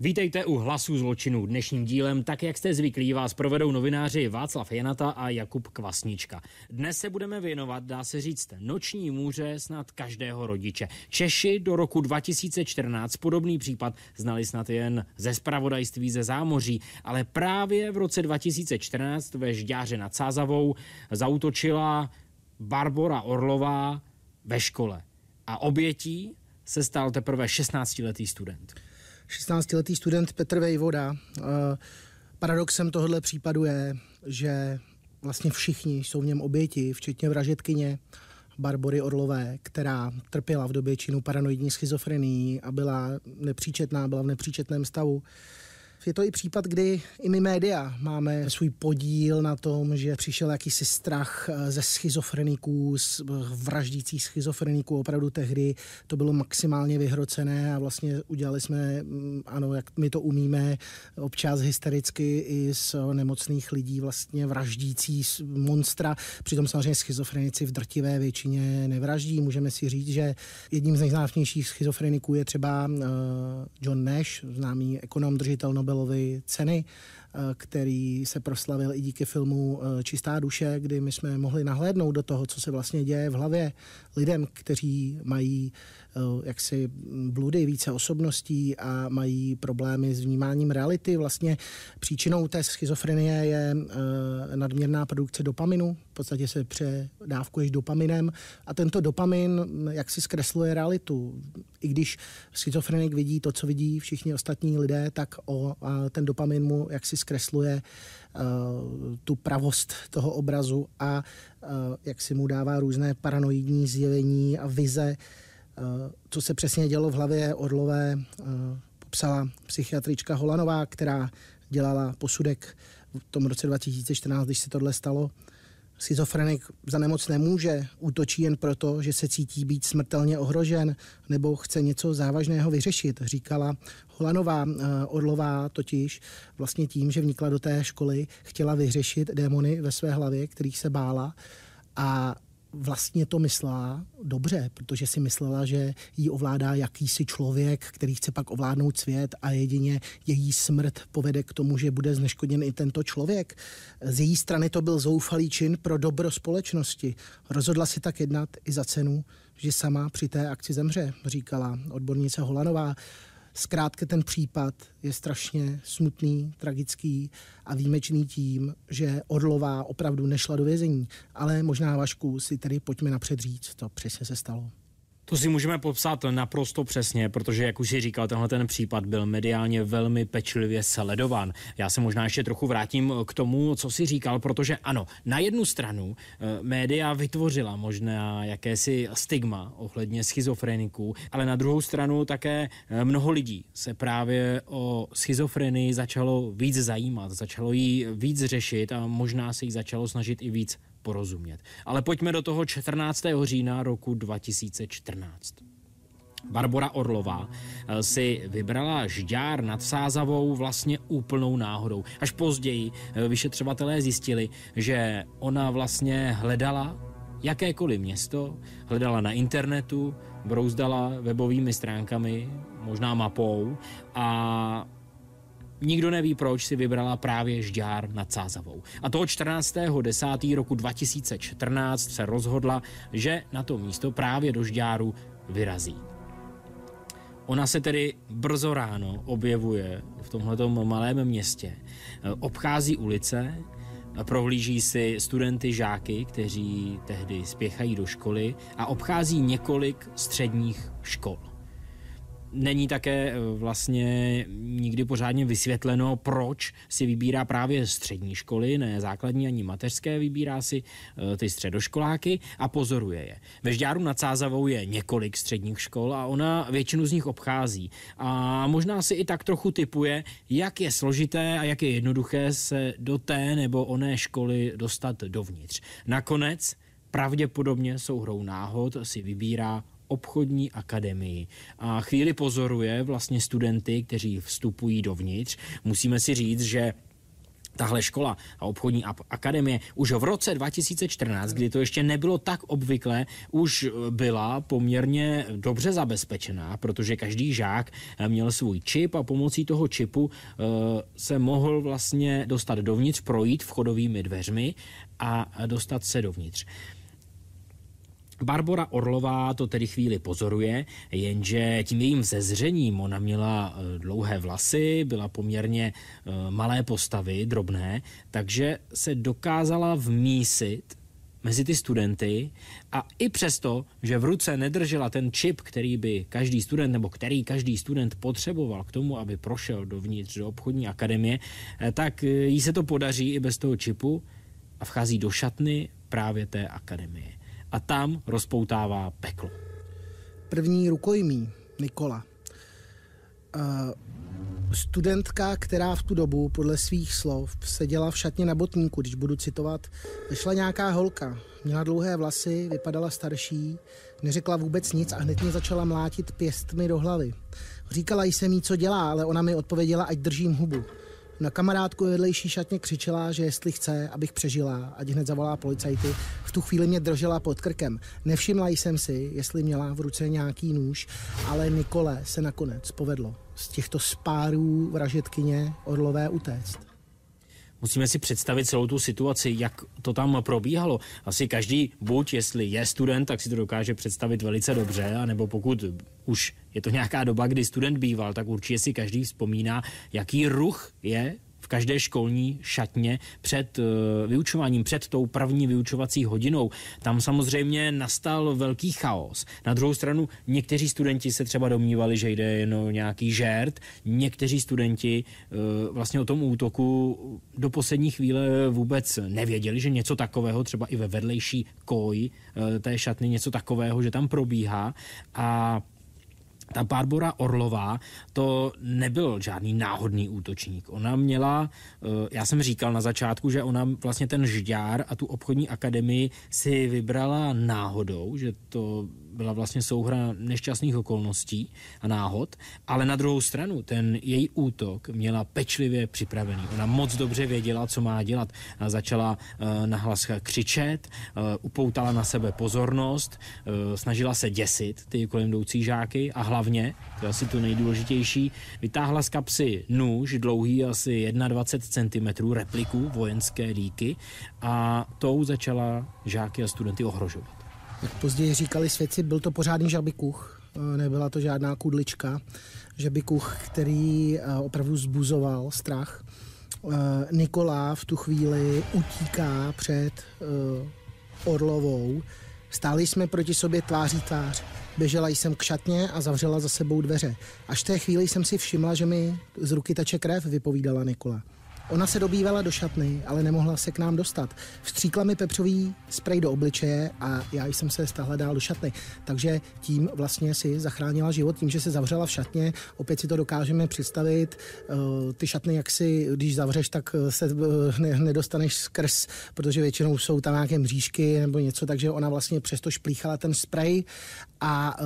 Vítejte u Hlasů zločinů. Dnešním dílem, tak jak jste zvyklí, vás provedou novináři Václav Janata a Jakub Kvasnička. Dnes se budeme věnovat, dá se říct, noční můře snad každého rodiče. Češi do roku 2014 podobný případ znali snad jen ze spravodajství ze zámoří, ale právě v roce 2014 ve Žďáře nad Sázavou zautočila Barbora Orlová ve škole. A obětí se stal teprve 16-letý student. 16-letý student Petr Vejvoda. Eh, paradoxem tohohle případu je, že vlastně všichni jsou v něm oběti, včetně vražetkyně Barbory Orlové, která trpěla v době činu paranoidní schizofrenii a byla nepříčetná, byla v nepříčetném stavu. Je to i případ, kdy i my média máme svůj podíl na tom, že přišel jakýsi strach eh, ze schizofreniků, z vraždících schizofreniků. Opravdu tehdy to bylo maximálně vyhrocené a vlastně udělali jsme, mm, ano, jak my to umíme, občas hystericky i z nemocných lidí vlastně vraždící monstra. Přitom samozřejmě schizofrenici v drtivé většině nevraždí. Můžeme si říct, že jedním z nejznámějších schizofreniků je třeba eh, John Nash, známý ekonom, držitel Nobel The tinny. Který se proslavil i díky filmu eh, Čistá duše, kdy my jsme mohli nahlédnout do toho, co se vlastně děje v hlavě lidem, kteří mají eh, jaksi bludy, více osobností a mají problémy s vnímáním reality. Vlastně příčinou té schizofrenie je nadměrná produkce dopaminu, v podstatě se předávkuješ dopaminem a tento dopamin jak si zkresluje realitu. I když schizofrenik vidí to, co vidí všichni ostatní lidé, tak o ten dopamin mu jaksi zkresluje uh, tu pravost toho obrazu a uh, jak si mu dává různé paranoidní zjevení a vize. Uh, co se přesně dělo v hlavě Orlové, popsala psychiatrička Holanová, která dělala posudek v tom roce 2014, když se tohle stalo. Schizofrenik za nemoc nemůže, útočí jen proto, že se cítí být smrtelně ohrožen nebo chce něco závažného vyřešit, říkala Holanová. Eh, Orlová totiž vlastně tím, že vnikla do té školy, chtěla vyřešit démony ve své hlavě, kterých se bála a vlastně to myslela dobře, protože si myslela, že jí ovládá jakýsi člověk, který chce pak ovládnout svět a jedině její smrt povede k tomu, že bude zneškodněn i tento člověk. Z její strany to byl zoufalý čin pro dobro společnosti. Rozhodla si tak jednat i za cenu, že sama při té akci zemře, říkala odbornice Holanová. Zkrátka ten případ je strašně smutný, tragický a výjimečný tím, že Orlová opravdu nešla do vězení. Ale možná, Vašku, si tedy pojďme napřed říct, co přesně se stalo. To si můžeme popsat naprosto přesně, protože, jak už si říkal, tenhle ten případ byl mediálně velmi pečlivě sledován. Já se možná ještě trochu vrátím k tomu, co si říkal, protože ano, na jednu stranu e, média vytvořila možná jakési stigma ohledně schizofreniků, ale na druhou stranu také eh, mnoho lidí se právě o schizofrenii začalo víc zajímat, začalo jí víc řešit a možná se jí začalo snažit i víc porozumět. Ale pojďme do toho 14. října roku 2014. Barbara Orlová eh, si vybrala žďár nad Sázavou vlastně úplnou náhodou. Až později eh, vyšetřovatelé zjistili, že ona vlastně hledala jakékoliv město, hledala na internetu, brouzdala webovými stránkami, možná mapou a Nikdo neví, proč si vybrala právě Žďár nad Sázavou. A toho 14.10. roku 2014 se rozhodla, že na to místo právě do Žďáru vyrazí. Ona se tedy brzo ráno objevuje v tomhletom malém městě, obchází ulice, prohlíží si studenty, žáky, kteří tehdy spěchají do školy a obchází několik středních škol. Není také eh, vlastně nikdy pořádně vysvětleno, proč si vybírá právě střední školy, ne základní ani mateřské, vybírá si eh, ty středoškoláky a pozoruje je. Ve Žďáru nad Sázavou je několik středních škol a ona většinu z nich obchází. A možná si i tak trochu typuje, jak je složité a jak je jednoduché se do té nebo oné školy dostat dovnitř. Nakonec pravděpodobně souhrou náhod si vybírá obchodní akademii a chvíli pozoruje vlastně studenty, kteří vstupují dovnitř. Musíme si říct, že tahle škola a obchodní akademie už v roce 2014, kdy to ještě nebylo tak obvyklé, už byla poměrně dobře zabezpečená, protože každý žák měl svůj čip a pomocí toho čipu eh, se mohl vlastně dostat dovnitř, projít vchodovými dveřmi a dostat se dovnitř. Barbara Orlová to tedy chvíli pozoruje, jenže tím jejím zezřením ona měla eh, dlouhé vlasy, byla poměrně eh, malé postavy, drobné, takže se dokázala vmísit mezi ty studenty a i přesto, že v ruce nedržela ten čip, který by každý student nebo který každý student potřeboval k tomu, aby prošel dovnitř do obchodní akademie, eh, tak jí se to podaří i bez toho čipu a vchází do šatny právě té akademie a tam rozpoutává peklo. První rukojmí Nikola. Uh, studentka, která v tu dobu podle svých slov seděla v šatně na botníku, když budu citovat, vyšla nějaká holka, měla dlouhé vlasy, vypadala starší, neřekla vůbec nic a hned mě začala mlátit pěstmi do hlavy. Říkala jsem jí, co dělá, ale ona mi odpověděla, ať držím hubu. Na kamarádku vedlejší šatně křičela, že jestli chce, abych přežila, ať hned zavolá policajty. V tu chvíli mě držela pod krkem. Nevšimla jsem si, jestli měla v ruce nějaký nůž, ale Nikole se nakonec povedlo z těchto spárů vražetkyně Orlové utéct. Musíme si představit celou tu situaci, jak to tam probíhalo. Asi každý, buď jestli je student, tak si to dokáže představit velice dobře, anebo pokud už je to nějaká doba, kdy student býval, tak určitě si každý vzpomíná, jaký ruch je každé školní šatně před uh, vyučováním, před tou první vyučovací hodinou. Tam samozřejmě nastal velký chaos. Na druhou stranu někteří studenti se třeba domnívali, že jde jen o nějaký žert, někteří studenti uh, vlastně o tom útoku do poslední chvíle vůbec nevěděli, že něco takového třeba i ve vedlejší koji uh, té šatny něco takového, že tam probíhá a ta Barbara Orlová to nebyl žádný náhodný útočník. Ona měla, eh, já jsem říkal na začátku, že ona vlastně ten žďár a tu obchodní akademii si vybrala náhodou, že to byla vlastně souhra nešťastných okolností a náhod, ale na druhou stranu ten její útok měla pečlivě připravený. Ona moc dobře věděla, co má dělat. Začala uh, nahlas křičet, uh, upoutala na sebe pozornost, uh, snažila se děsit ty kolem jdoucí žáky a hlavně, to je asi to nejdůležitější, vytáhla z kapsy nůž dlouhý asi 21 cm repliku vojenské díky a tou začala žáky a studenty ohrožovat. Jak později říkali svědci, byl to pořádný žabikuch, eh, nebyla to žádná kudlička. Žabikuch, který eh, opravdu zbuzoval strach. Eh, Nikola v tu chvíli utíká před Orlovou. Stáli jsme proti sobě tváří tvář. Běžela jsem k šatně a zavřela za sebou dveře. Až té chvíli jsem si všimla, že mi z ruky teče krev, vypovídala Nikola. Ona se dobývala do šatny, ale nemohla se k nám dostat. Vstříkla mi pepřový sprej do obličeje a já jsem se stáhla dál do šatny. Takže tím vlastně si zachránila život, tím, že se zavřela v šatně. Opět si to dokážeme představit. Eh, ty šatny, jak si, když zavřeš, tak se eh, ne, nedostaneš skrz, protože většinou jsou tam nějaké mřížky nebo něco, takže ona vlastně přesto šplíchala ten sprej a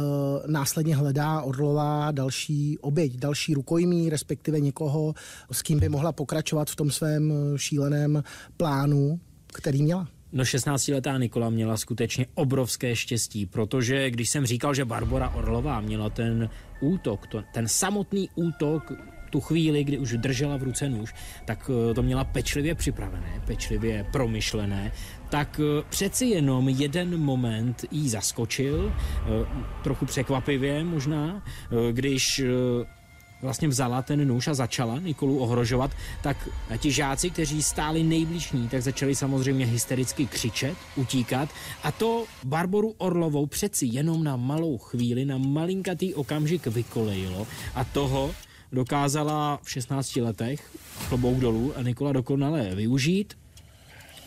následně hledá Orlová další oběť, další rukojmí, respektive někoho, s kým by mohla pokračovat v tom svém e, šíleném plánu, který měla. No 16-letá Nikola měla skutečně obrovské štěstí, protože když jsem říkal, že Barbara Orlová měla ten útok, to, ten samotný útok tu chvíli, kdy už držela v ruce nůž, tak e, to měla pečlivě připravené, pečlivě promyšlené, tak eh, přeci jenom jeden moment jí zaskočil, eh, trochu překvapivě možná, eh, když vlastně vzala ten nůž a začala Nikolu ohrožovat, tak ti žáci, kteří stáli nejblíž ní, tak začali samozřejmě hystericky křičet, utíkat. A to Barboru Orlovou přeci jenom na malou chvíli, na malinkatý okamžik vykolejilo. A toho dokázala v 16 letech klobouk dolů a Nikola dokonale využít.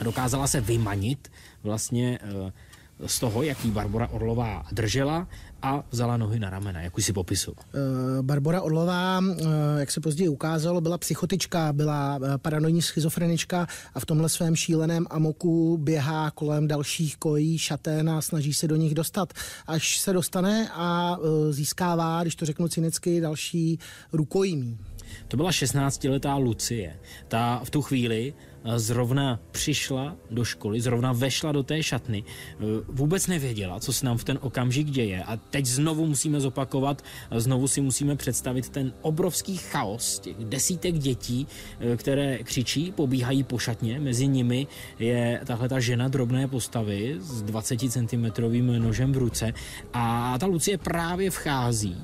Dokázala se vymanit vlastně eh, z toho, jaký Barbara Orlová držela a vzala nohy na ramena, jak už si popisoval. Eh, Barbara Orlová, eh, jak se později ukázalo, byla psychotička, byla paranoidní schizofrenička a v tomhle svém šíleném amoku běhá kolem dalších kojí šatén a snaží se do nich dostat. Až se dostane a získává, když to řeknu cynicky, další rukojmí. To byla 16-letá Lucie. Ta v tu chvíli eh, zrovna přišla do školy, zrovna vešla do té šatny, eh, vůbec nevěděla, co se nám v ten okamžik děje. A teď znovu musíme zopakovat, znovu si musíme představit ten obrovský chaos těch desítek dětí, eh, které křičí, pobíhají po šatně. Mezi nimi je tahle ta žena drobné postavy s 20 cm nožem v ruce. A ta Lucie právě vchází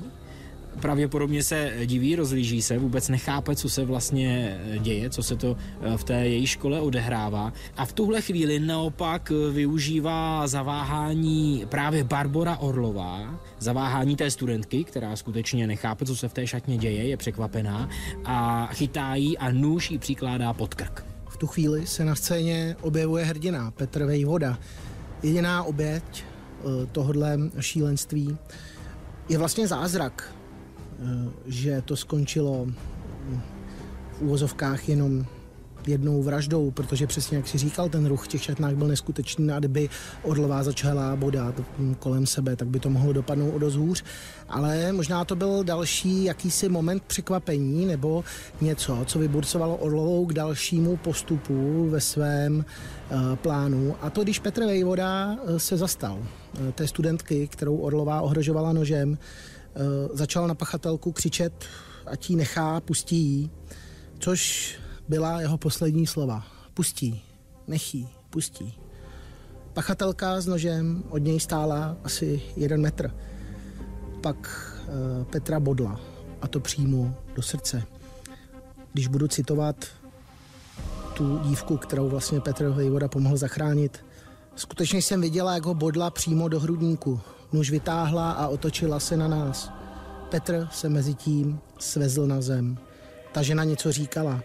pravděpodobně se diví, rozlíží se, vůbec nechápe, co se vlastně děje, co se to eh, v té její škole odehrává. A v tuhle chvíli naopak využívá zaváhání právě Barbora Orlová, zaváhání té studentky, která skutečně nechápe, co se v té šatně děje, je překvapená a chytá jí a nůž jí přikládá pod krk. V tu chvíli se na scéně objevuje hrdina Petr Vejvoda. Jediná oběť eh, tohodle šílenství je vlastně zázrak, Eh, že to skončilo v úvozovkách jenom jednou vraždou, protože přesně jak si říkal, ten ruch v těch šatnách byl neskutečný a kdyby Orlová začala bodat kolem sebe, tak by to mohlo dopadnout o dost hůř. Ale možná to byl další jakýsi moment překvapení nebo něco, co vyburcovalo Orlovou k dalšímu postupu ve svém uh, plánu. A to, když Petr Vejvoda uh, se zastal uh, té studentky, kterou Orlová ohrožovala nožem, Eh, začal na pachatelku křičet, ať ji nechá, pustí jí, což byla jeho poslední slova. Pustí, nechí, pustí. Pachatelka s nožem od něj stála asi jeden metr. Pak uh, Petra bodla, a to přímo do srdce. Když budu citovat tu dívku, kterou vlastně Petr Vejvoda pomohl zachránit, skutečně jsem viděla, jak ho bodla přímo do hrudníku. Nůž vytáhla a otočila se na nás. Petr se mezi tím svezl na zem. Ta žena něco říkala.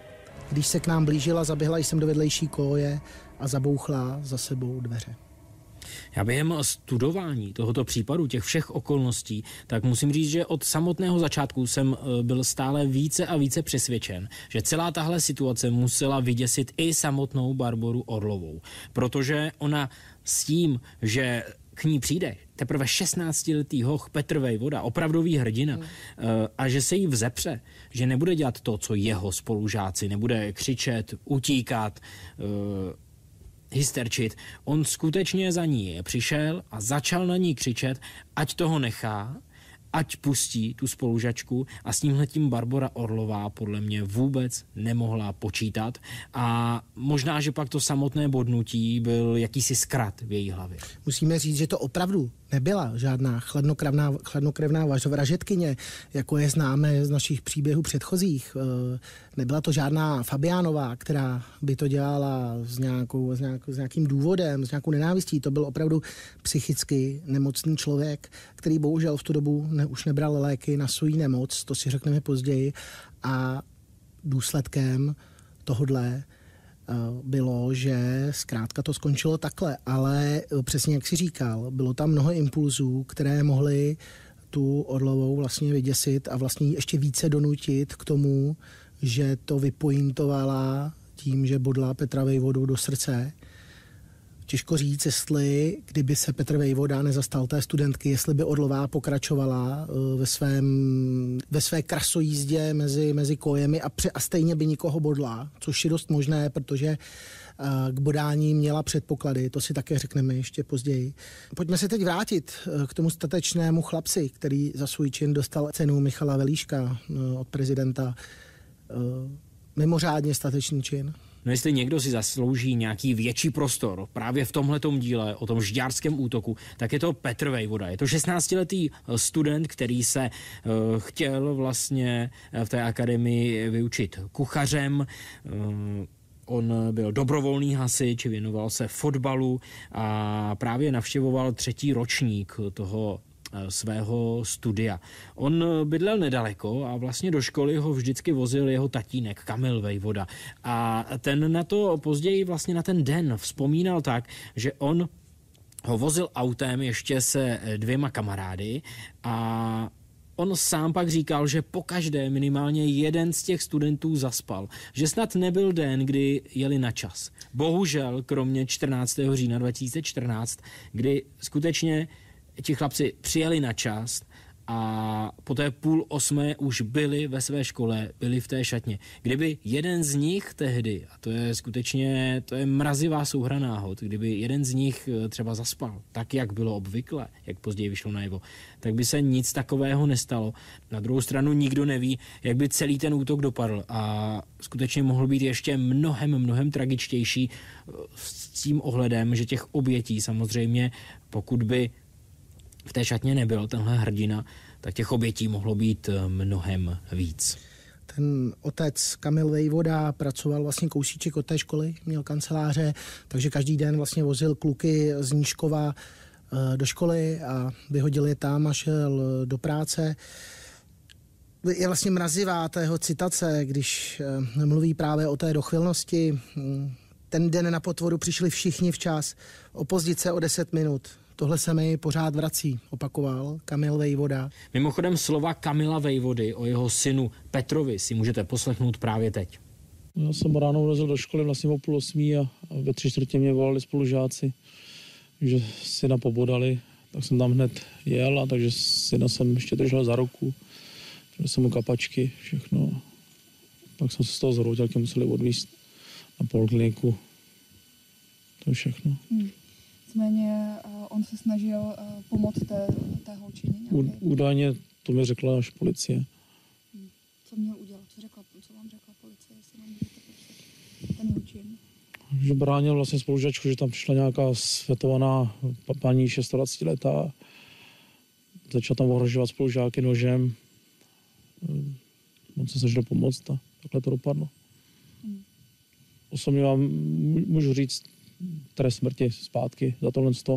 Když se k nám blížila, zaběhla jsem do vedlejší koje a zabouchla za sebou dveře. Já během studování tohoto případu, těch všech okolností, tak musím říct, že od samotného začátku jsem eh, byl stále více a více přesvědčen, že celá tahle situace musela vyděsit i samotnou Barboru Orlovou, protože ona s tím, že k ní přijde teprve 16-letý hoch Petr Vejvoda, opravdový hrdina, hmm. a že se jí vzepře, že nebude dělat to, co jeho spolužáci, nebude křičet, utíkat, eh, hysterčit. On skutečně za ní přišel a začal na ní křičet, ať toho nechá, ať pustí tu spolužačku a s tímhletím Barbara Orlová podle mě vůbec nemohla počítat a možná, že pak to samotné bodnutí byl jakýsi zkrat v její hlavě. Musíme říct, že to opravdu nebyla žádná chladnokrevná, chladnokrevná vražetkyně, jako je známe z našich příběhů předchozích. Eh, nebyla to žádná Fabiánová, která by to dělala s, nějakou, s, nějakou, s nějakým důvodem, s nějakou nenávistí. To byl opravdu psychicky nemocný člověk, který bohužel v tu dobu ne, už nebral léky na svou nemoc, to si řekneme později. A důsledkem tohodle bylo, že zkrátka to skončilo takhle, ale eh, přesně jak si říkal, bylo tam mnoho impulzů, které mohly tu Orlovou vlastně vyděsit a vlastně ještě více donutit k tomu, že to vypointovala tím, že bodla Petra Vejvodu do srdce Těžko říct, jestli, kdyby se Petr Vejvoda nezastal té studentky, jestli by Orlová pokračovala eh, ve, svém, ve své krasojízdě mezi, mezi kojemi a, pře, a stejně by nikoho bodla, což je dost možné, protože eh, k bodání měla předpoklady, to si také řekneme ještě později. Pojďme se teď vrátit eh, k tomu statečnému chlapci, který za svůj čin dostal cenu Michala Velíška od prezidenta. Mimořádně statečný čin. No jestli někdo si zaslouží nějaký větší prostor právě v tomhletom díle o tom žďárském útoku, tak je to Petr Vejvoda. Je to 16-letý eh, student, který se uh, chtěl vlastně eh, v té akademii vyučit kuchařem. On byl dobrovolný hasič, věnoval se fotbalu a právě navštěvoval třetí ročník toho Eh, svého studia. On bydlel nedaleko a vlastně do školy ho vždycky vozil jeho tatínek Kamil Vejvoda. A ten na to později vlastně na ten den vzpomínal tak, že on ho vozil autem ještě se dvěma kamarády a On sám pak říkal, že po každé minimálně jeden z těch studentů zaspal, že snad nebyl den, kdy jeli na čas. Bohužel, kromě 14. října 2014, kdy skutečně ti chlapci přijeli na čas a po té půl osmé už byli ve své škole, byli v té šatně. Kdyby jeden z nich tehdy, a to je skutečně, to je mrazivá souhra náhod, kdyby jeden z nich eh, třeba zaspal, tak jak bylo obvykle, jak později vyšlo najevo, tak by se nic takového nestalo. Na druhou stranu nikdo neví, jak by celý ten útok dopadl a skutečně mohl být ještě mnohem, mnohem tragičtější eh, s tím ohledem, že těch obětí samozřejmě, pokud by v té šatně nebyl tenhle hrdina, tak těch obětí mohlo být eh, mnohem víc. Ten otec Kamil Vejvoda pracoval vlastně kousíček od té školy, měl kanceláře, takže každý den vlastně vozil kluky z Nížkova eh, do školy a vyhodil je tam a šel do práce. Je vlastně mrazivá tého citace, když eh, mluví právě o té dochvilnosti. Hm, ten den na potvoru přišli všichni včas, opozdit se o 10 minut. Tohle se mi pořád vrací, opakoval Kamil Vejvoda. Mimochodem slova Kamila Vejvody o jeho synu Petrovi si můžete poslechnout právě teď. Já jsem ráno vlezl do školy vlastně o půl osmí a, ve tři čtvrtě mě volali spolužáci, že syna pobodali, tak jsem tam hned jel a takže syna jsem ještě držel za ruku, že jsem mu kapačky, všechno. Tak jsem se z toho zhroutil, museli odvízt na polikliniku. To je všechno. Hmm. Nicméně uh, on se snažil uh, pomoct té, té holčině. Údajně to mi řekla až policie. Hmm. Co měl udělat? Co, řekla, co vám řekla policie? Jestli můžete ten holčin? Že bránil vlastně spolužačku, že tam přišla nějaká světovaná paní 26 letá. Začal tam ohrožovat spolužáky nožem. Hmm. On se snažil pomoct a takhle to dopadlo. Hmm. Osobně vám můžu říct, trest smrti zpátky za tohle. Říct.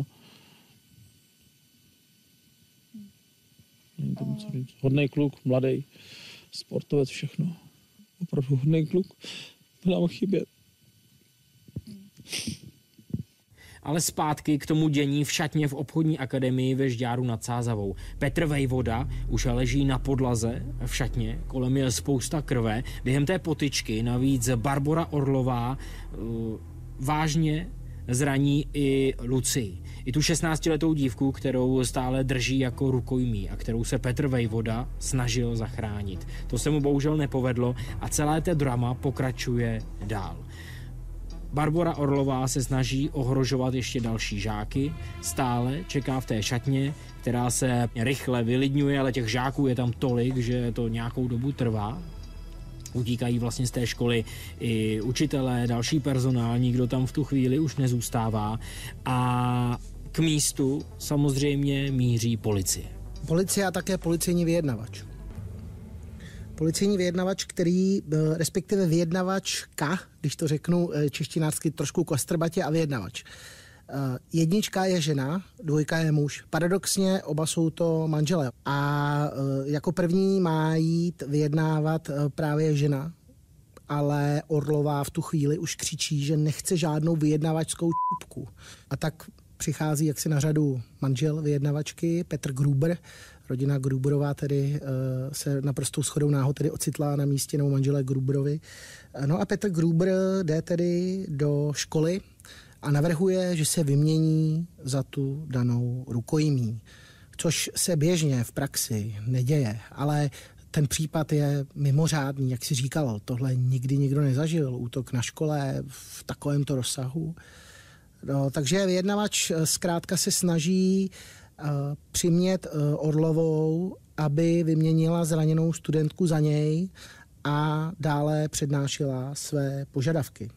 Hodný kluk, mladý, sportovec, všechno. Opravdu hodný kluk. To nám chybět. Ale zpátky k tomu dění v šatně v obchodní akademii ve Žďáru nad Sázavou. Petr Vejvoda už leží na podlaze v šatně, kolem je spousta krve. Během té potyčky navíc Barbora Orlová uh, vážně zraní i Luci. I tu 16-letou dívku, kterou stále drží jako rukojmí a kterou se Petr Vejvoda snažil zachránit. To se mu bohužel nepovedlo a celé té drama pokračuje dál. Barbara Orlová se snaží ohrožovat ještě další žáky, stále čeká v té šatně, která se rychle vylidňuje, ale těch žáků je tam tolik, že to nějakou dobu trvá, utíkají vlastně z té školy i učitelé, další personál, nikdo tam v tu chvíli už nezůstává a k místu samozřejmě míří policie. Policie a také policejní vyjednavač. Policejní vyjednavač, který, eh, respektive vyjednavačka, když to řeknu eh, češtinářsky trošku kostrbatě a vyjednavač. Eh, jednička je žena, dvojka je muž. Paradoxně oba jsou to manželé. A eh, jako první má jít vyjednávat eh, právě žena, ale Orlová v tu chvíli už křičí, že nechce žádnou vyjednavačskou čupku. A tak přichází jaksi na řadu manžel vyjednavačky, Petr Gruber, rodina Gruberová tedy se naprosto shodou náhod tedy ocitla na místě nebo manželé Gruberovi. No a Petr Gruber jde tedy do školy a navrhuje, že se vymění za tu danou rukojmí, což se běžně v praxi neděje, ale ten případ je mimořádný, jak si říkal, tohle nikdy nikdo nezažil, útok na škole v takovémto rozsahu. No, takže vyjednavač eh, zkrátka se snaží uh, přimět uh, Orlovou, aby vyměnila zraněnou studentku za něj a dále přednášela své požadavky.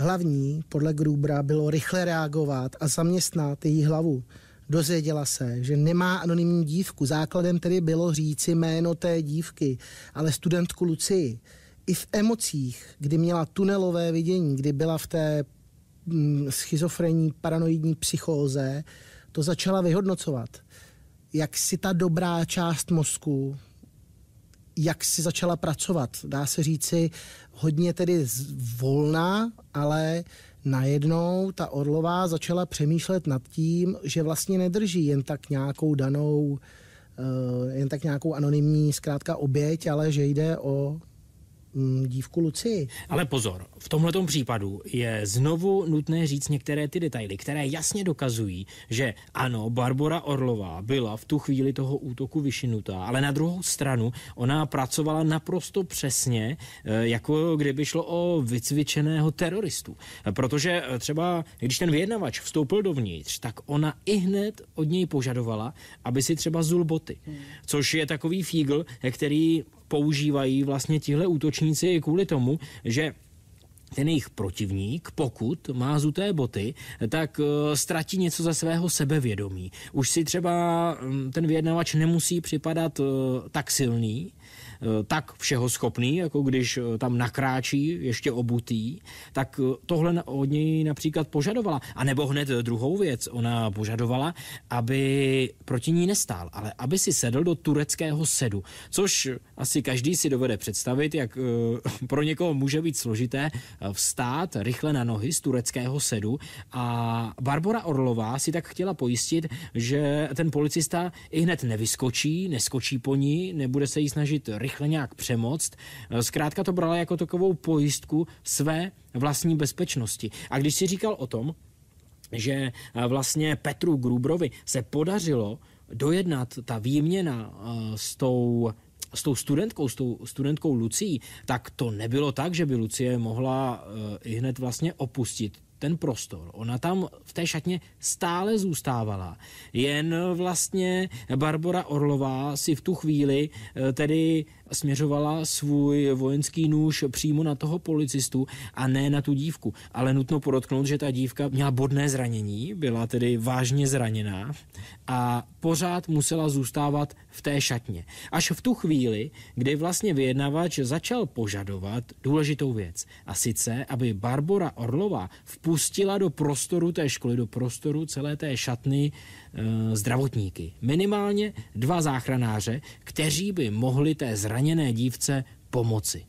Hlavní podle Grubra bylo rychle reagovat a zaměstnat její hlavu. Dozvěděla se, že nemá anonymní dívku. Základem tedy bylo říci jméno té dívky, ale studentku Lucii. I v emocích, kdy měla tunelové vidění, kdy byla v té mm, schizofrenní paranoidní psychóze, to začala vyhodnocovat. Jak si ta dobrá část mozku jak si začala pracovat. Dá se říci hodně tedy volná, ale najednou ta Orlová začala přemýšlet nad tím, že vlastně nedrží jen tak nějakou danou, eh, jen tak nějakou anonymní zkrátka oběť, ale že jde o dívku Lucii. Ale pozor, v tomhle případu je znovu nutné říct některé ty detaily, které jasně dokazují, že ano, Barbara Orlová byla v tu chvíli toho útoku vyšinutá, ale na druhou stranu ona pracovala naprosto přesně, eh, jako kdyby šlo o vycvičeného teroristu. Protože eh, třeba, když ten vyjednavač vstoupil dovnitř, tak ona i hned od něj požadovala, aby si třeba zul boty. Což je takový fígl, který používají vlastně tihle útočníci kvůli tomu, že ten jejich protivník, pokud má zuté boty, tak uh, ztratí něco ze svého sebevědomí. Už si třeba um, ten vyjednavač nemusí připadat uh, tak silný, Eh, tak všeho schopný, jako když eh, tam nakráčí ještě obutý, tak eh, tohle od něj například požadovala. A nebo hned druhou věc, ona požadovala, aby proti ní nestál, ale aby si sedl do tureckého sedu, což asi každý si dovede představit, jak pro někoho může být složité vstát rychle na nohy z tureckého sedu a Barbara Orlová si tak chtěla pojistit, že ten policista i hned nevyskočí, neskočí po ní, nebude se jí snažit rychle rychle nějak přemoct. Eh, zkrátka to brala jako takovou pojistku své vlastní bezpečnosti. A když si říkal o tom, že eh, vlastně Petru Grubrovi se podařilo dojednat ta výměna eh, s tou s tou studentkou, s tou studentkou Lucí, tak to nebylo tak, že by Lucie mohla i hned vlastně opustit ten prostor. Ona tam v té šatně stále zůstávala. Jen vlastně Barbara Orlová si v tu chvíli tedy směřovala svůj vojenský nůž přímo na toho policistu a ne na tu dívku. Ale nutno podotknout, že ta dívka měla bodné zranění, byla tedy vážně zraněná a pořád musela zůstávat v té šatně. Až v tu chvíli, kdy vlastně vyjednavač začal požadovat důležitou věc. A sice, aby Barbara Orlová vpustila do prostoru té školy, do prostoru celé té šatny zdravotníky. Minimálně dva záchranáře, kteří by mohli té zraněné dívce pomoci.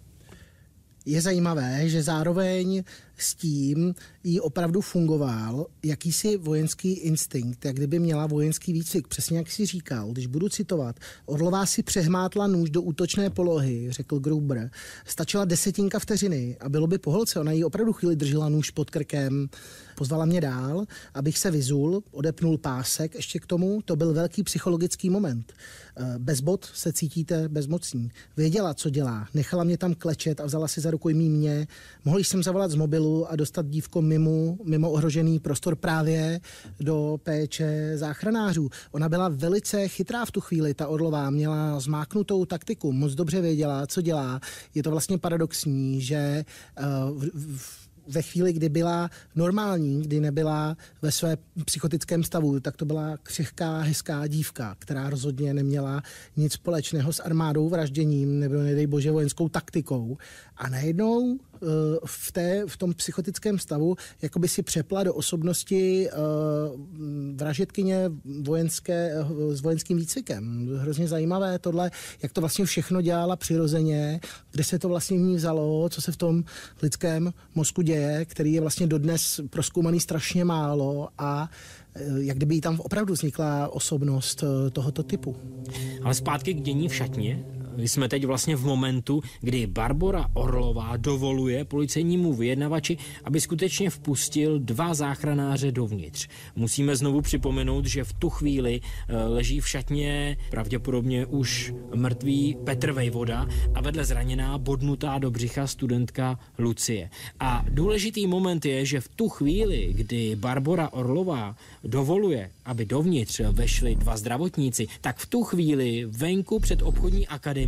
Je zajímavé, že zároveň s tím jí opravdu fungoval jakýsi vojenský instinkt, jak kdyby měla vojenský výcvik. Přesně jak si říkal, když budu citovat, Orlová si přehmátla nůž do útočné polohy, řekl Gruber. Stačila desetinka vteřiny a bylo by po holce. Ona jí opravdu chvíli držela nůž pod krkem, pozvala mě dál, abych se vyzul, odepnul pásek ještě k tomu. To byl velký psychologický moment. Eh, bez bod se cítíte bezmocní. Věděla, co dělá. Nechala mě tam klečet a vzala si za rukojmí mě. Mohl jsem zavolat z mobilu a dostat dívko mimo, mimo ohrožený prostor právě do péče záchranářů. Ona byla velice chytrá v tu chvíli, ta Orlová měla zmáknutou taktiku, moc dobře věděla, co dělá. Je to vlastně paradoxní, že uh, v, v, ve chvíli, kdy byla normální, kdy nebyla ve své psychotickém stavu, tak to byla křehká, hezká dívka, která rozhodně neměla nic společného s armádou, vražděním nebo nedej bože vojenskou taktikou. A najednou v, té, v tom psychotickém stavu jako by si přepla do osobnosti eh, vražetkyně vojenské, eh, s vojenským výcvikem. Hrozně zajímavé tohle, jak to vlastně všechno dělala přirozeně, kde se to vlastně v ní vzalo, co se v tom lidském mozku děje, který je vlastně dodnes proskoumaný strašně málo a jak kdyby jí tam opravdu vznikla osobnost tohoto typu. Ale zpátky k dění v šatně jsme teď vlastně v momentu, kdy Barbara Orlová dovoluje policejnímu vyjednavači, aby skutečně vpustil dva záchranáře dovnitř. Musíme znovu připomenout, že v tu chvíli eh, leží v šatně pravděpodobně už mrtvý Petr Vejvoda a vedle zraněná bodnutá do břicha studentka Lucie. A důležitý moment je, že v tu chvíli, kdy Barbara Orlová dovoluje, aby dovnitř vešli dva zdravotníci, tak v tu chvíli venku před obchodní akademií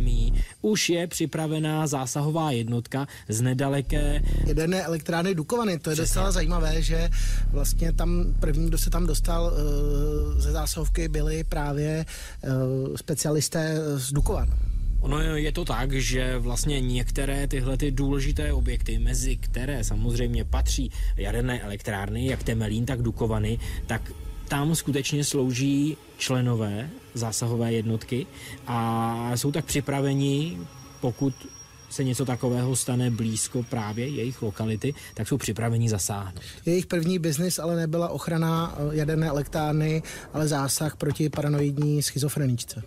už je připravená zásahová jednotka z nedaleké jedené elektrárny Dukovany. To je Přesně. docela zajímavé, že vlastně tam první, kdo se tam dostal uh, ze zásahovky, byli právě uh, specialisté z Dukovan. Ono je to tak, že vlastně některé tyhle ty důležité objekty, mezi které samozřejmě patří jaderné elektrárny, jak Temelín, tak Dukovany, tak tam skutečně slouží členové zásahové jednotky a jsou tak připraveni, pokud se něco takového stane blízko právě jejich lokality, tak jsou připraveni zasáhnout. Jejich první biznis ale nebyla ochrana eh, jaderné elektrárny, ale zásah proti paranoidní schizofreničce.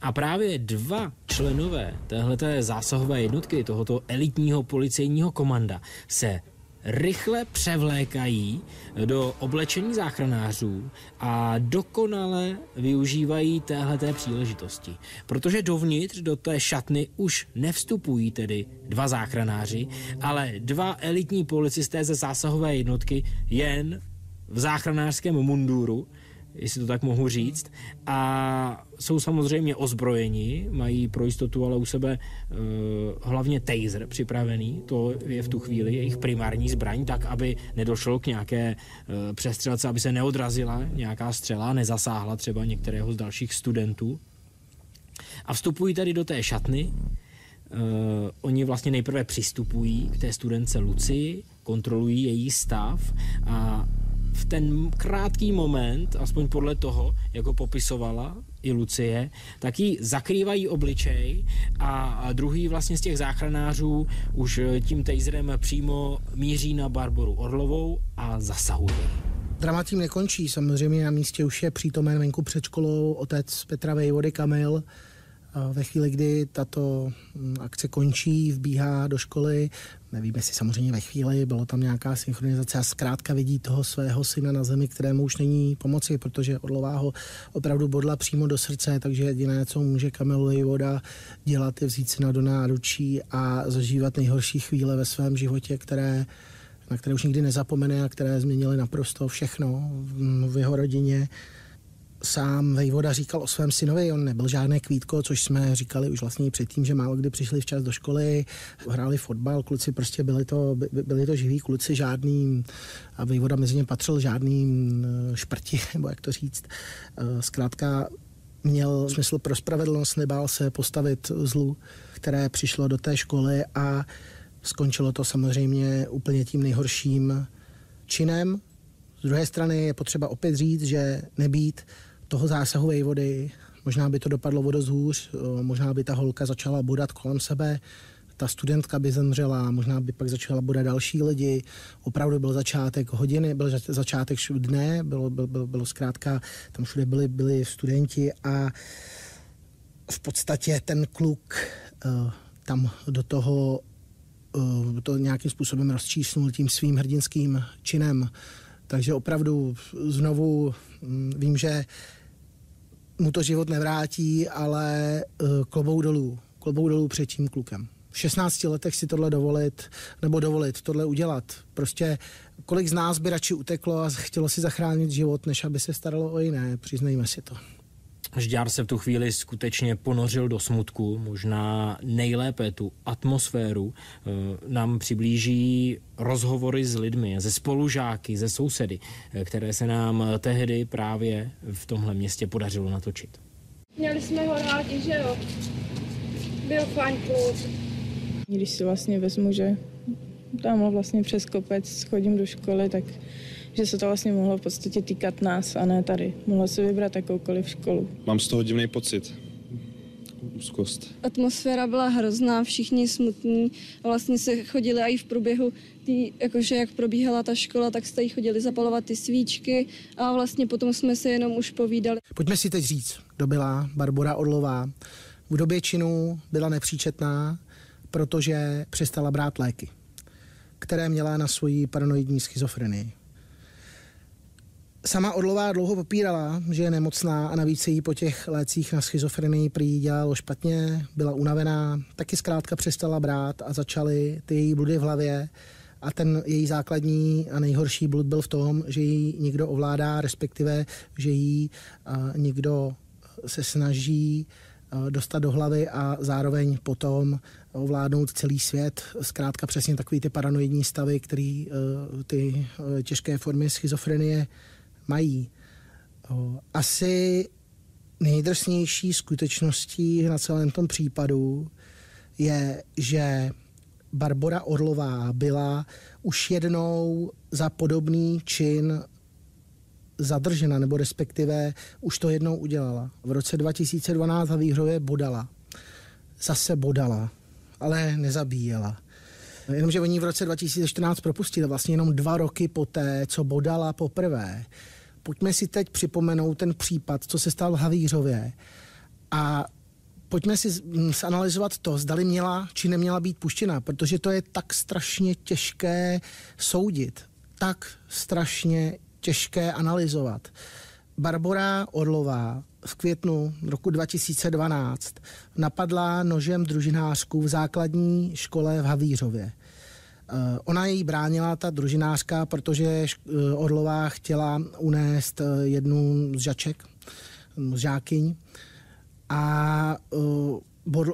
A právě dva členové téhleté zásahové jednotky, tohoto elitního policejního komanda, se rychle převlékají do oblečení záchranářů a dokonale využívají téhleté příležitosti. Protože dovnitř do té šatny už nevstupují tedy dva záchranáři, ale dva elitní policisté ze zásahové jednotky jen v záchranářském munduru, jestli to tak mohu říct. A jsou samozřejmě ozbrojeni, mají pro jistotu ale u sebe uh, hlavně taser připravený, to je v tu chvíli jejich primární zbraň, tak aby nedošlo k nějaké uh, přestřelce, aby se neodrazila nějaká střela, nezasáhla třeba některého z dalších studentů. A vstupují tady do té šatny, Uh, oni vlastně nejprve přistupují k té studence Luci, kontrolují její stav a v ten krátký moment, aspoň podle toho, jak ho popisovala i Lucie, tak ji zakrývají obličej a druhý vlastně z těch záchranářů už tím taserem přímo míří na Barboru Orlovou a zasahuje. Drama tím nekončí, samozřejmě na místě už je přítomen venku před školou otec Petra Vejvody Kamil, ve chvíli, kdy tato mm, akce končí, vbíhá do školy, nevím, jestli samozřejmě ve chvíli, bylo tam nějaká synchronizace a zkrátka vidí toho svého syna na zemi, kterému už není pomoci, protože Orlová ho opravdu bodla přímo do srdce, takže jediné, co může Kamil voda dělat, je vzít si na do náručí a zažívat nejhorší chvíle ve svém životě, které na které už nikdy nezapomene a které změnily naprosto všechno v jeho rodině sám Vejvoda říkal o svém synovi, on nebyl žádné kvítko, což jsme říkali už vlastně předtím, že málo kdy přišli včas do školy, hráli fotbal, kluci prostě byli to, byli to živí kluci, žádný, a Vejvoda mezi ně patřil žádný eh, šprti, nebo jak to říct. Eh, zkrátka měl smysl pro spravedlnost, nebál se postavit zlu, které přišlo do té školy a skončilo to samozřejmě úplně tím nejhorším činem. Z druhé strany je potřeba opět říct, že nebýt toho zásahu vody, možná by to dopadlo o dost hůř, možná by ta holka začala bodat kolem sebe, ta studentka by zemřela, možná by pak začala bodat další lidi. Opravdu byl začátek hodiny, byl začátek dne, bylo, bylo, bylo, zkrátka, tam všude byli, byli studenti a v podstatě ten kluk uh, tam do toho uh, to nějakým způsobem rozčísnul tím svým hrdinským činem. Takže opravdu znovu mm, vím, že mu to život nevrátí, ale uh, klobou dolů, klobou dolů před tím klukem. V 16 letech si tohle dovolit, nebo dovolit tohle udělat. Prostě kolik z nás by radši uteklo a chtělo si zachránit život, než aby se staralo o jiné, přiznejme si to. Žďár se v tu chvíli skutečně ponořil do smutku, možná nejlépe tu atmosféru eh, nám přiblíží rozhovory s lidmi, ze spolužáky, ze sousedy, eh, které se nám tehdy právě v tomhle městě podařilo natočit. Měli jsme ho rádi, že jo? Byl fajn kluk. Když si vlastně vezmu, že tam vlastně přes kopec chodím do školy, tak že se to vlastně mohlo v podstatě týkat nás a ne tady. Mohla si vybrat jakoukoliv školu. Mám z toho divný pocit. Úzkost. Atmosféra byla hrozná, všichni smutní vlastně se chodili i v průběhu tý, jakože jak probíhala ta škola, tak jste chodili zapalovat ty svíčky a vlastně potom jsme se jenom už povídali. Pojďme si teď říct, kdo byla Barbora Orlová. V době činu byla nepříčetná, protože přestala brát léky, které měla na svoji paranoidní schizofrenii. Sama Orlová dlouho popírala, že je nemocná a navíc se jí po těch lécích na schizofrenii prý dělalo špatně, byla unavená, taky zkrátka přestala brát a začaly ty její bludy v hlavě a ten její základní a nejhorší blud byl v tom, že ji někdo ovládá, respektive, že jí někdo se snaží dostat do hlavy a zároveň potom ovládnout celý svět. Zkrátka přesně takový ty paranoidní stavy, který ty těžké formy schizofrenie mají. Asi nejdrsnější skutečností na celém tom případu je, že Barbara Orlová byla už jednou za podobný čin zadržena, nebo respektive už to jednou udělala. V roce 2012 na Výhrově bodala. Zase bodala. ale nezabíjela. Jenomže oni v roce 2014 propustili vlastně jenom dva roky poté, co bodala poprvé. Pojďme si teď připomenout ten případ, co se stal v Havířově a pojďme si zanalizovat to, zdali měla či neměla být puštěna, protože to je tak strašně těžké soudit, tak strašně těžké analyzovat. Barbora Orlová v květnu roku 2012 napadla nožem družinářku v základní škole v Havířově. Eh, ona její bránila, ta družinářka, protože eh, Orlová chtěla unést eh, jednu z žaček, z žákyň. A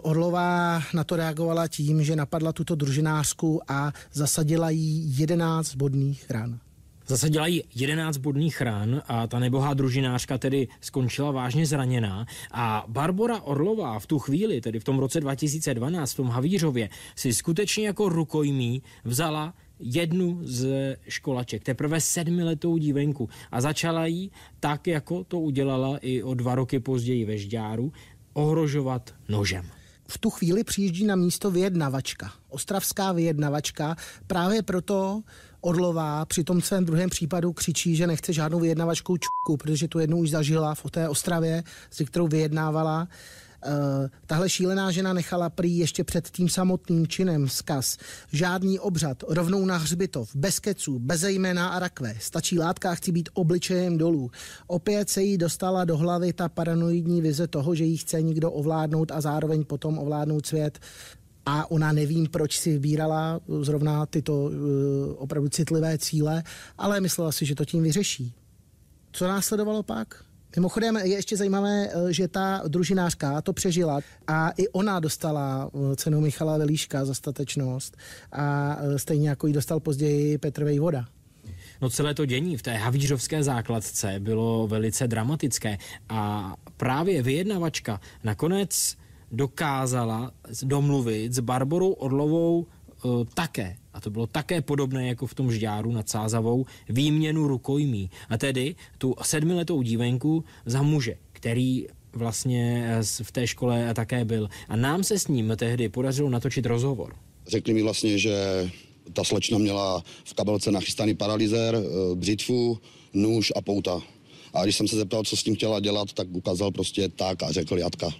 Orlová na to reagovala tím, že napadla tuto družinářku a zasadila jí 11 bodných ran. Zasadila jí 11 bodných ran a ta nebohá družinářka tedy skončila vážně zraněná. A Barbara Orlová v tu chvíli, tedy v tom roce 2012 v tom Havířově, si skutečně jako rukojmí vzala jednu z školaček, teprve sedmiletou dívenku. A začala jí tak, jako to udělala i o dva roky později ve Žďáru, ohrožovat nožem. V tu chvíli přijíždí na místo vyjednavačka, ostravská vyjednavačka. Právě proto Orlová při tom svém druhém případu křičí, že nechce žádnou vyjednavačkou čuku, protože tu jednu už zažila v té Ostravě, s kterou vyjednávala. Uh, tahle šílená žena nechala prý ještě před tím samotným činem zkaz. Žádný obřad, rovnou na hřbitov, bez keců, bez jména a rakve. Stačí látka, chci být obličejem dolů. Opět se jí dostala do hlavy ta paranoidní vize toho, že jí chce někdo ovládnout a zároveň potom ovládnout svět a ona nevím, proč si vybírala zrovna tyto uh, opravdu citlivé cíle, ale myslela si, že to tím vyřeší. Co následovalo pak? Mimochodem je ještě zajímavé, eh, že ta družinářka to přežila a i ona dostala cenu Michala Velíška za statečnost a stejně jako ji dostal později Petr Vejvoda. No celé to dění v té havířovské základce bylo velice dramatické a právě vyjednavačka nakonec dokázala domluvit s Barborou Orlovou uh, také, a to bylo také podobné jako v tom žďáru nad Sázavou, výměnu rukojmí. A tedy tu sedmiletou dívenku za muže, který vlastně v té škole také byl. A nám se s ním tehdy podařilo natočit rozhovor. Řekli mi vlastně, že ta slečna měla v kabelce nachystaný paralizér, e, břitvu, nůž a pouta. A když jsem se zeptal, co s tím chtěla dělat, tak ukázal prostě tak a řekl Jatka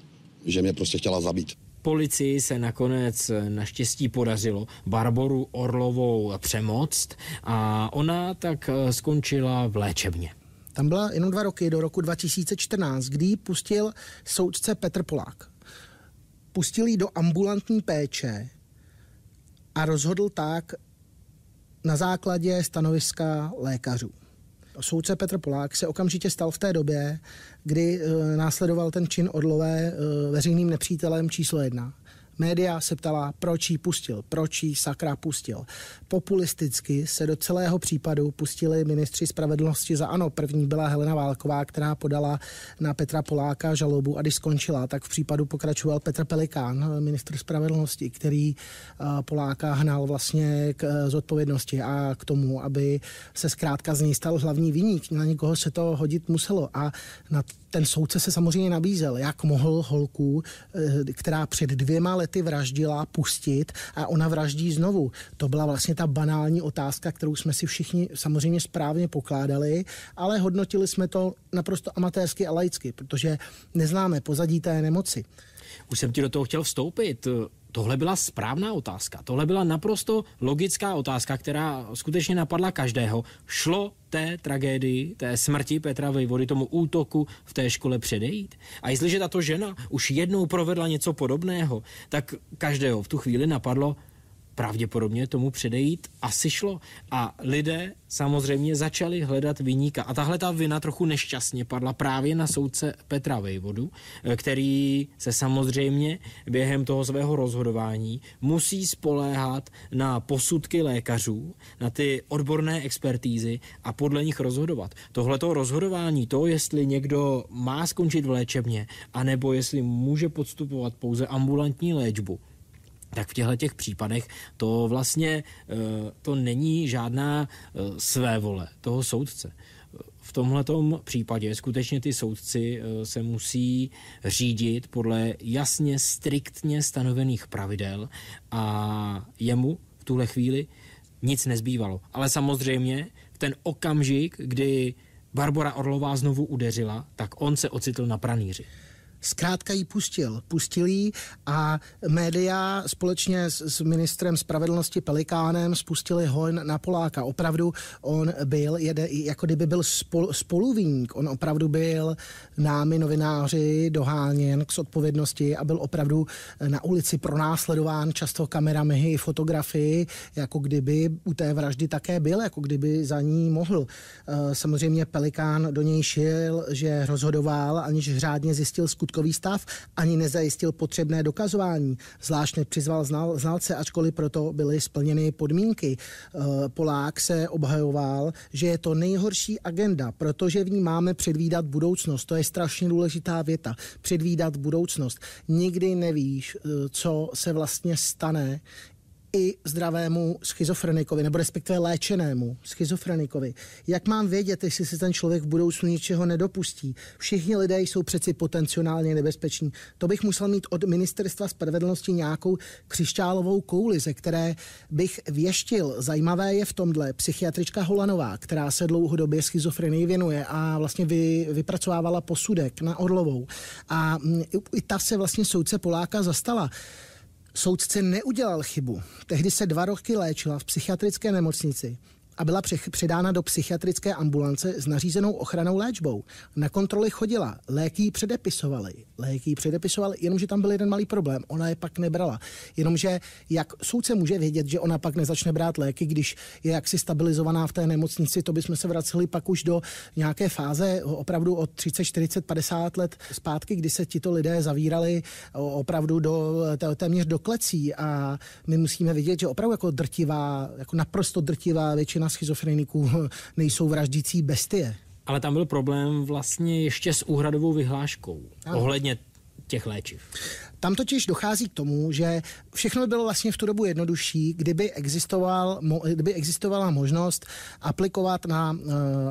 že mě prostě chtěla zabít. Policii se nakonec naštěstí podařilo Barboru Orlovou přemoct a ona tak skončila v léčebně. Tam byla jenom dva roky, do roku 2014, kdy ji pustil soudce Petr Polák. Pustil ji do ambulantní péče a rozhodl tak na základě stanoviska lékařů. Soudce Petr Polák se okamžitě stal v té době, kdy e, následoval ten čin Orlové e, veřejným nepřítelem číslo jedna. Média se ptala, proč ji pustil, proč ji sakra pustil. Populisticky se do celého případu pustili ministři spravedlnosti za ano. První byla Helena Válková, která podala na Petra Poláka žalobu a když skončila, tak v případu pokračoval Petr Pelikán, ministr spravedlnosti, který eh, Poláka hnal vlastně k eh, zodpovědnosti a k tomu, aby se zkrátka z něj stal hlavní viník. Na někoho se to hodit muselo a na ten soudce se samozřejmě nabízel, jak mohl holku, eh, která před dvěma vraždila, pustit a ona vraždí znovu. To byla vlastně ta banální otázka, kterou jsme si všichni samozřejmě správně pokládali, ale hodnotili jsme to naprosto amatérsky a laicky, protože neznáme pozadí té nemoci. Už jsem ti do toho chtěl vstoupit. Tohle byla správná otázka. Tohle byla naprosto logická otázka, která skutečně napadla každého. Šlo té tragédii, té smrti Petra Vejvody, tomu útoku v té škole předejít? A jestliže tato žena už jednou provedla něco podobného, tak každého v tu chvíli napadlo, pravděpodobně tomu předejít asi šlo. A lidé samozřejmě začali hledat vyníka. A tahle ta vina trochu nešťastně padla právě na soudce Petra Vejvodu, který se samozřejmě během toho svého rozhodování musí spoléhat na posudky lékařů, na ty odborné expertízy a podle nich rozhodovat. Tohleto rozhodování, to, jestli někdo má skončit v léčebně, anebo jestli může podstupovat pouze ambulantní léčbu, tak v těchto těch případech to vlastně eh, to není žádná eh, své vole toho soudce. v tomhletom případě skutečně ty soudci eh, se musí řídit podle jasně, striktně stanovených pravidel a jemu v tuhle chvíli nic nezbývalo. Ale samozřejmě v ten okamžik, kdy Barbara Orlová znovu udeřila, tak on se ocitl na pranýři zkrátka ji pustil. Pustil ji a média společně s, s ministrem spravedlnosti Pelikánem spustili hojn na Poláka. Opravdu on byl, jede, jako kdyby byl spol, spoluvíník. On opravdu byl námi novináři doháněn k odpovědnosti a byl opravdu na ulici pronásledován často kamerami i fotografii, jako kdyby u té vraždy také byl, jako kdyby za ní mohl. Eh, samozřejmě Pelikán do něj šel, že rozhodoval, aniž řádně zjistil skutky skutkový stav, ani nezajistil potřebné dokazování. Zvlášť nepřizval znal, znalce, ačkoliv proto byly splněny podmínky. Eh, Polák se obhajoval, že je to nejhorší agenda, protože v ní máme předvídat budoucnost. To je strašně důležitá věta. Předvídat budoucnost. Nikdy nevíš, eh, co se vlastně stane, i zdravému schizofrenikovi, nebo respektive léčenému schizofrenikovi. Jak mám vědět, jestli se ten člověk v budoucnu ničeho nedopustí? Všichni lidé jsou přeci potenciálně nebezpeční. To bych musel mít od ministerstva spravedlnosti nějakou křišťálovou kouli, ze které bych věštil. Zajímavé je v tomhle psychiatrička Holanová, která se dlouhodobě schizofrenii věnuje a vlastně vy, vypracovávala posudek na Orlovou. A mm, i ta se vlastně soudce Poláka zastala. Soudce neudělal chybu. Tehdy se dva roky léčila v psychiatrické nemocnici a byla předána do psychiatrické ambulance s nařízenou ochranou léčbou. Na kontroly chodila, léky jí předepisovali. Léky jí předepisovali, jenomže tam byl jeden malý problém. Ona je pak nebrala. Jenomže jak soudce může vědět, že ona pak nezačne brát léky, když je jaksi stabilizovaná v té nemocnici, to bychom se vraceli pak už do nějaké fáze opravdu od 30, 40, 50 let zpátky, kdy se tito lidé zavírali opravdu do téměř do klecí a my musíme vidět, že opravdu jako drtivá, jako naprosto drtivá většina většina schizofreniků nejsou vraždící bestie. Ale tam byl problém vlastně ještě s úhradovou vyhláškou ano. ohledně těch léčiv. Tam totiž dochází k tomu, že všechno by bylo vlastně v tu dobu jednodušší, kdyby, existoval, kdyby existovala možnost aplikovat na uh,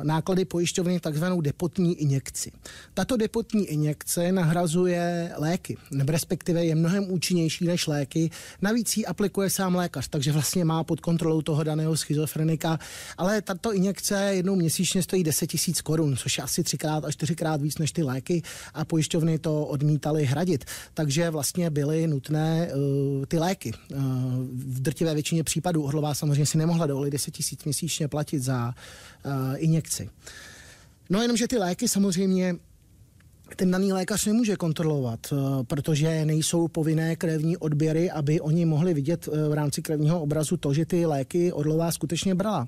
náklady pojišťovny takzvanou depotní injekci. Tato depotní injekce nahrazuje léky, nebo respektive je mnohem účinnější než léky. Navíc ji aplikuje sám lékař, takže vlastně má pod kontrolou toho daného schizofrenika. Ale tato injekce jednou měsíčně stojí 10 000 korun, což je asi třikrát až čtyřikrát víc než ty léky a pojišťovny to odmítali hradit. Takže vlastně vlastně byly nutné uh, ty léky. Uh, v drtivé většině případů Orlová samozřejmě si nemohla dovolit 10 tisíc měsíčně platit za uh, injekci. No jenom, že ty léky samozřejmě ten daný lékař nemůže kontrolovat, protože nejsou povinné krevní odběry, aby oni mohli vidět v rámci krevního obrazu to, že ty léky Orlová skutečně brala.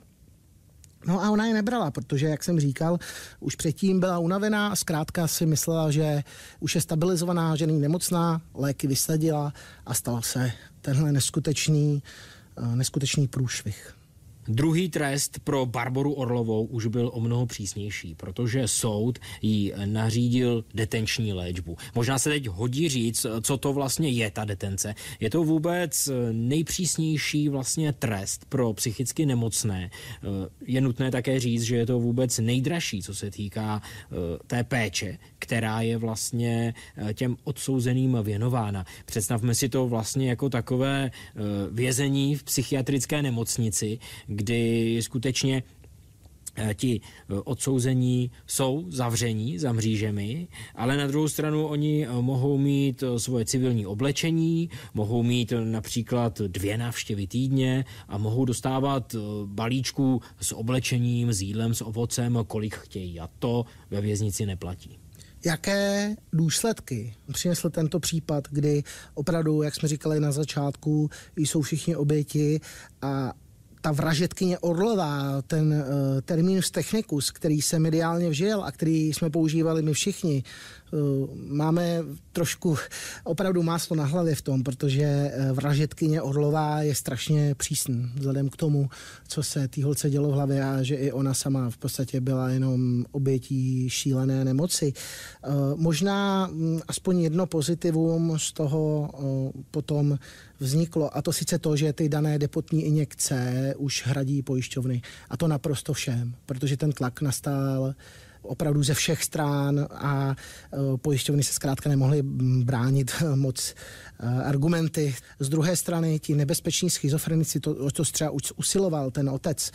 No a ona je nebrala, protože, jak jsem říkal, už předtím byla unavená a zkrátka si myslela, že už je stabilizovaná, že není nemocná, léky vysadila a stal se tenhle neskutečný, eh, neskutečný průšvih. Druhý trest pro Barboru Orlovou už byl o mnoho přísnější, protože soud jí nařídil detenční léčbu. Možná se teď hodí říct, co to vlastně je ta detence. Je to vůbec nejpřísnější vlastně trest pro psychicky nemocné. Je nutné také říct, že je to vůbec nejdražší, co se týká eh, té péče, která je vlastně eh, těm odsouzeným věnována. Představme si to vlastně jako takové eh, vězení v psychiatrické nemocnici, kdy skutečně eh, ti odsouzení jsou zavření za mřížemi, ale na druhou stranu oni mohou mít svoje civilní oblečení, mohou mít například dvě návštěvy týdně a mohou dostávat balíčku s oblečením, s jídlem, s ovocem, kolik chtějí. A to ve věznici neplatí. Jaké důsledky přinesl tento případ, kdy opravdu, jak jsme říkali na začátku, jsou všichni oběti a ta vražetkyně Orlová, ten uh, terminus technicus, který se mediálně vžil a který jsme používali my všichni, máme trošku opravdu máslo na hlavě v tom, protože vražetkyně Orlová je strašně přísný vzhledem k tomu, co se té holce dělo v hlavě a že i ona sama v podstatě byla jenom obětí šílené nemoci. Možná mm, aspoň jedno pozitivum z toho potom vzniklo, a to sice to, že ty dané depotní injekce už hradí pojišťovny. A to naprosto všem, protože ten tlak nastal opravdu ze všech strán a e, pojišťovny se zkrátka nemohly bránit moc e, argumenty. Z druhé strany ti nebezpeční schizofrenici, to, o to třeba usiloval ten otec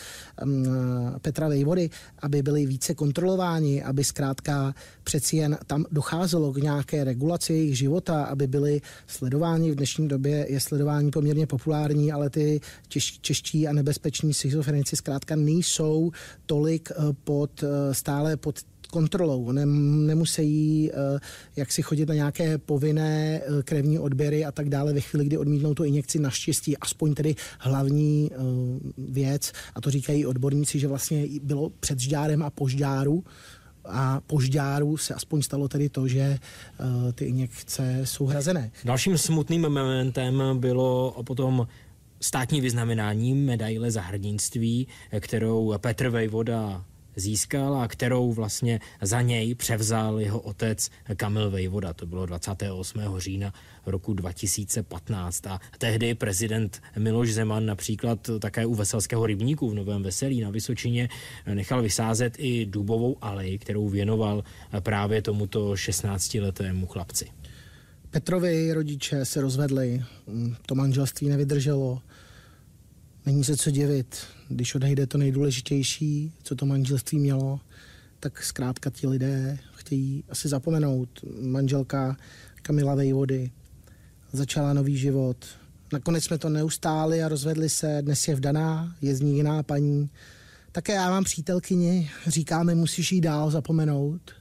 Petra Vejvody, aby byli více kontrolováni, aby zkrátka přeci jen tam docházelo k nějaké regulaci jejich života, aby byli sledováni. V dnešní době je sledování poměrně populární, ale ty češ, čeští a nebezpeční schizofrenici zkrátka nejsou tolik e, pod, stále pod kontrolou. Ne, nemusí uh, jak si chodit na nějaké povinné uh, krevní odběry a tak dále ve chvíli, kdy odmítnou tu injekci naštěstí, aspoň tedy hlavní uh, věc, a to říkají odborníci, že vlastně bylo před žďárem a po žďáru, a po žďáru se aspoň stalo tedy to, že ty injekce jsou hrazené. Dalším smutným momentem bylo potom státní vyznamenání medaile za hrdinství, kterou Petr Vejvoda získal a kterou vlastně za něj převzal jeho otec Kamil Vejvoda. To bylo 28. října roku 2015. A tehdy prezident Miloš Zeman například také u Veselského rybníku v Novém Veselí na Vysočině nechal vysázet i dubovou alej, kterou věnoval právě tomuto 16-letému chlapci. Petrovi rodiče se rozvedli, to manželství nevydrželo, není se co divit, když odejde to nejdůležitější, co to manželství mělo, tak zkrátka ti lidé chtějí asi zapomenout. Manželka Kamila Vejvody začala nový život. Nakonec jsme to neustáli a rozvedli se. Dnes je vdaná, je z ní jiná paní. Také já mám přítelkyni, říkáme, musíš jí dál zapomenout.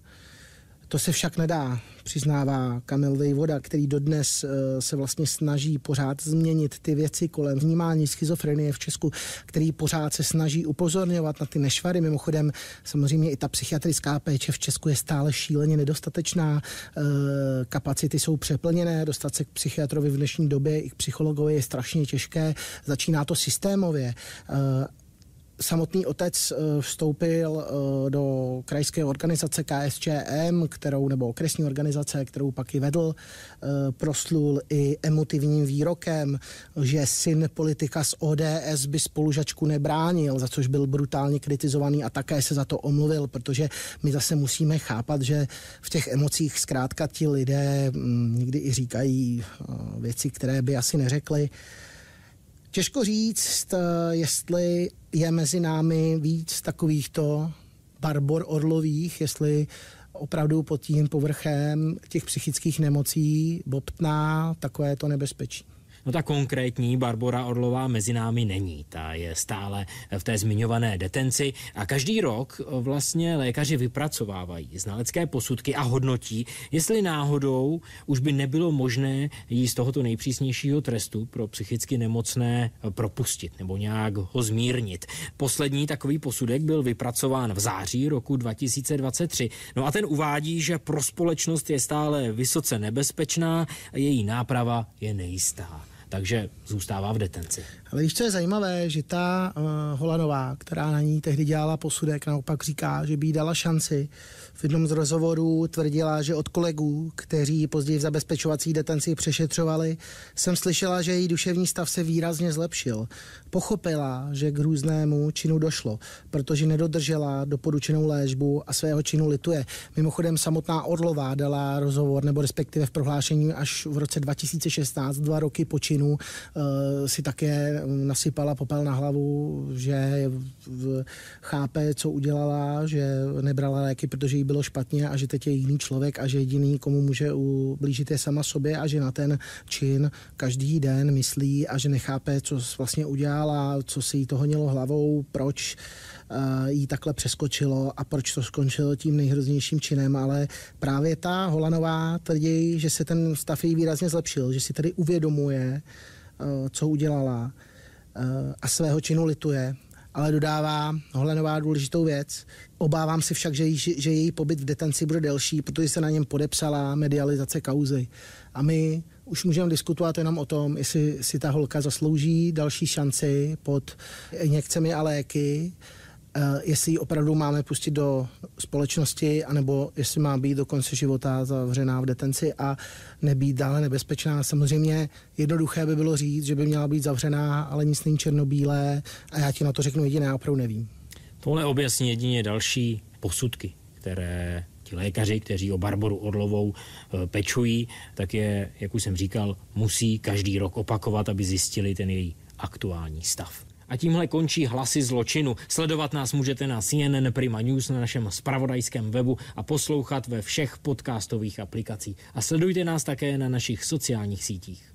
To se však nedá, přiznává Kamil Vejvoda, který dodnes eh, se vlastně snaží pořád změnit ty věci kolem vnímání schizofrenie v Česku, který pořád se snaží upozorňovat na ty nešvary. Mimochodem, samozřejmě i ta psychiatrická péče v Česku je stále šíleně nedostatečná, eh, kapacity jsou přeplněné, dostat se k psychiatrovi v dnešní době i k psychologovi je strašně těžké, začíná to systémově. Eh, samotný otec eh, vstoupil eh, do krajské organizace KSČM, kterou, nebo okresní organizace, kterou pak i vedl, eh, proslul i emotivním výrokem, že syn politika z ODS by spolužačku nebránil, za což byl brutálně kritizovaný a také se za to omluvil, protože my zase musíme chápat, že v těch emocích zkrátka ti lidé mm, někdy i říkají věci, které by asi neřekli. Těžko říct, jestli je mezi námi víc takovýchto barbor orlových, jestli opravdu pod tím povrchem těch psychických nemocí bobtná takové to nebezpečí. No ta konkrétní Barbora Orlová mezi námi není. Ta je stále v té zmiňované detenci a každý rok vlastně lékaři vypracovávají znalecké posudky a hodnotí, jestli náhodou už by nebylo možné jí z tohoto nejpřísnějšího trestu pro psychicky nemocné propustit nebo nějak ho zmírnit. Poslední takový posudek byl vypracován v září roku 2023. No a ten uvádí, že pro společnost je stále vysoce nebezpečná a její náprava je nejistá takže zůstává v detenci. Ale víš, co je zajímavé, že ta uh, Holanová, která na ní tehdy dělala posudek, naopak říká, že by jí dala šanci. V jednom z rozhovorů tvrdila, že od kolegů, kteří později v zabezpečovací detenci přešetřovali, jsem slyšela, že její duševní stav se výrazně zlepšil. Pochopila, že k různému činu došlo, protože nedodržela doporučenou léčbu a svého činu lituje. Mimochodem samotná Orlová dala rozhovor, nebo respektive v prohlášení až v roce 2016, dva roky po činu, uh, si také nasypala popel na hlavu, že chápe, co udělala, že nebrala léky, protože jí bylo špatně a že teď je jiný člověk a že jediný, komu může ublížit je sama sobě a že na ten čin každý den myslí a že nechápe, co vlastně udělala, co se jí to honilo hlavou, proč eh, jí takhle přeskočilo a proč to skončilo tím nejhroznějším činem, ale právě ta Holanová tvrdí, že se ten stav jí výrazně zlepšil, že si tedy uvědomuje, eh, co udělala, a svého činu lituje ale dodává Holenová důležitou věc. Obávám se však, že, jí, že její pobyt v detenci bude delší, protože se na něm podepsala medializace kauzy. A my už můžeme diskutovat jenom o tom, jestli si ta holka zaslouží další šanci pod injekcemi a léky, jestli ji opravdu máme pustit do společnosti, anebo jestli má být do konce života zavřená v detenci a nebýt dále nebezpečná. Samozřejmě jednoduché by bylo říct, že by měla být zavřená, ale nic není černobílé a já ti na to řeknu jediné, já opravdu nevím. Tohle objasní jedině další posudky, které ti lékaři, kteří o Barboru Orlovou eh, pečují, tak je, jak už jsem říkal, musí každý rok opakovat, aby zjistili ten její aktuální stav. A tímhle končí hlasy zločinu. Sledovat nás můžete na CNN Prima News na našem spravodajském webu a poslouchat ve všech podcastových aplikacích. A sledujte nás také na našich sociálních sítích.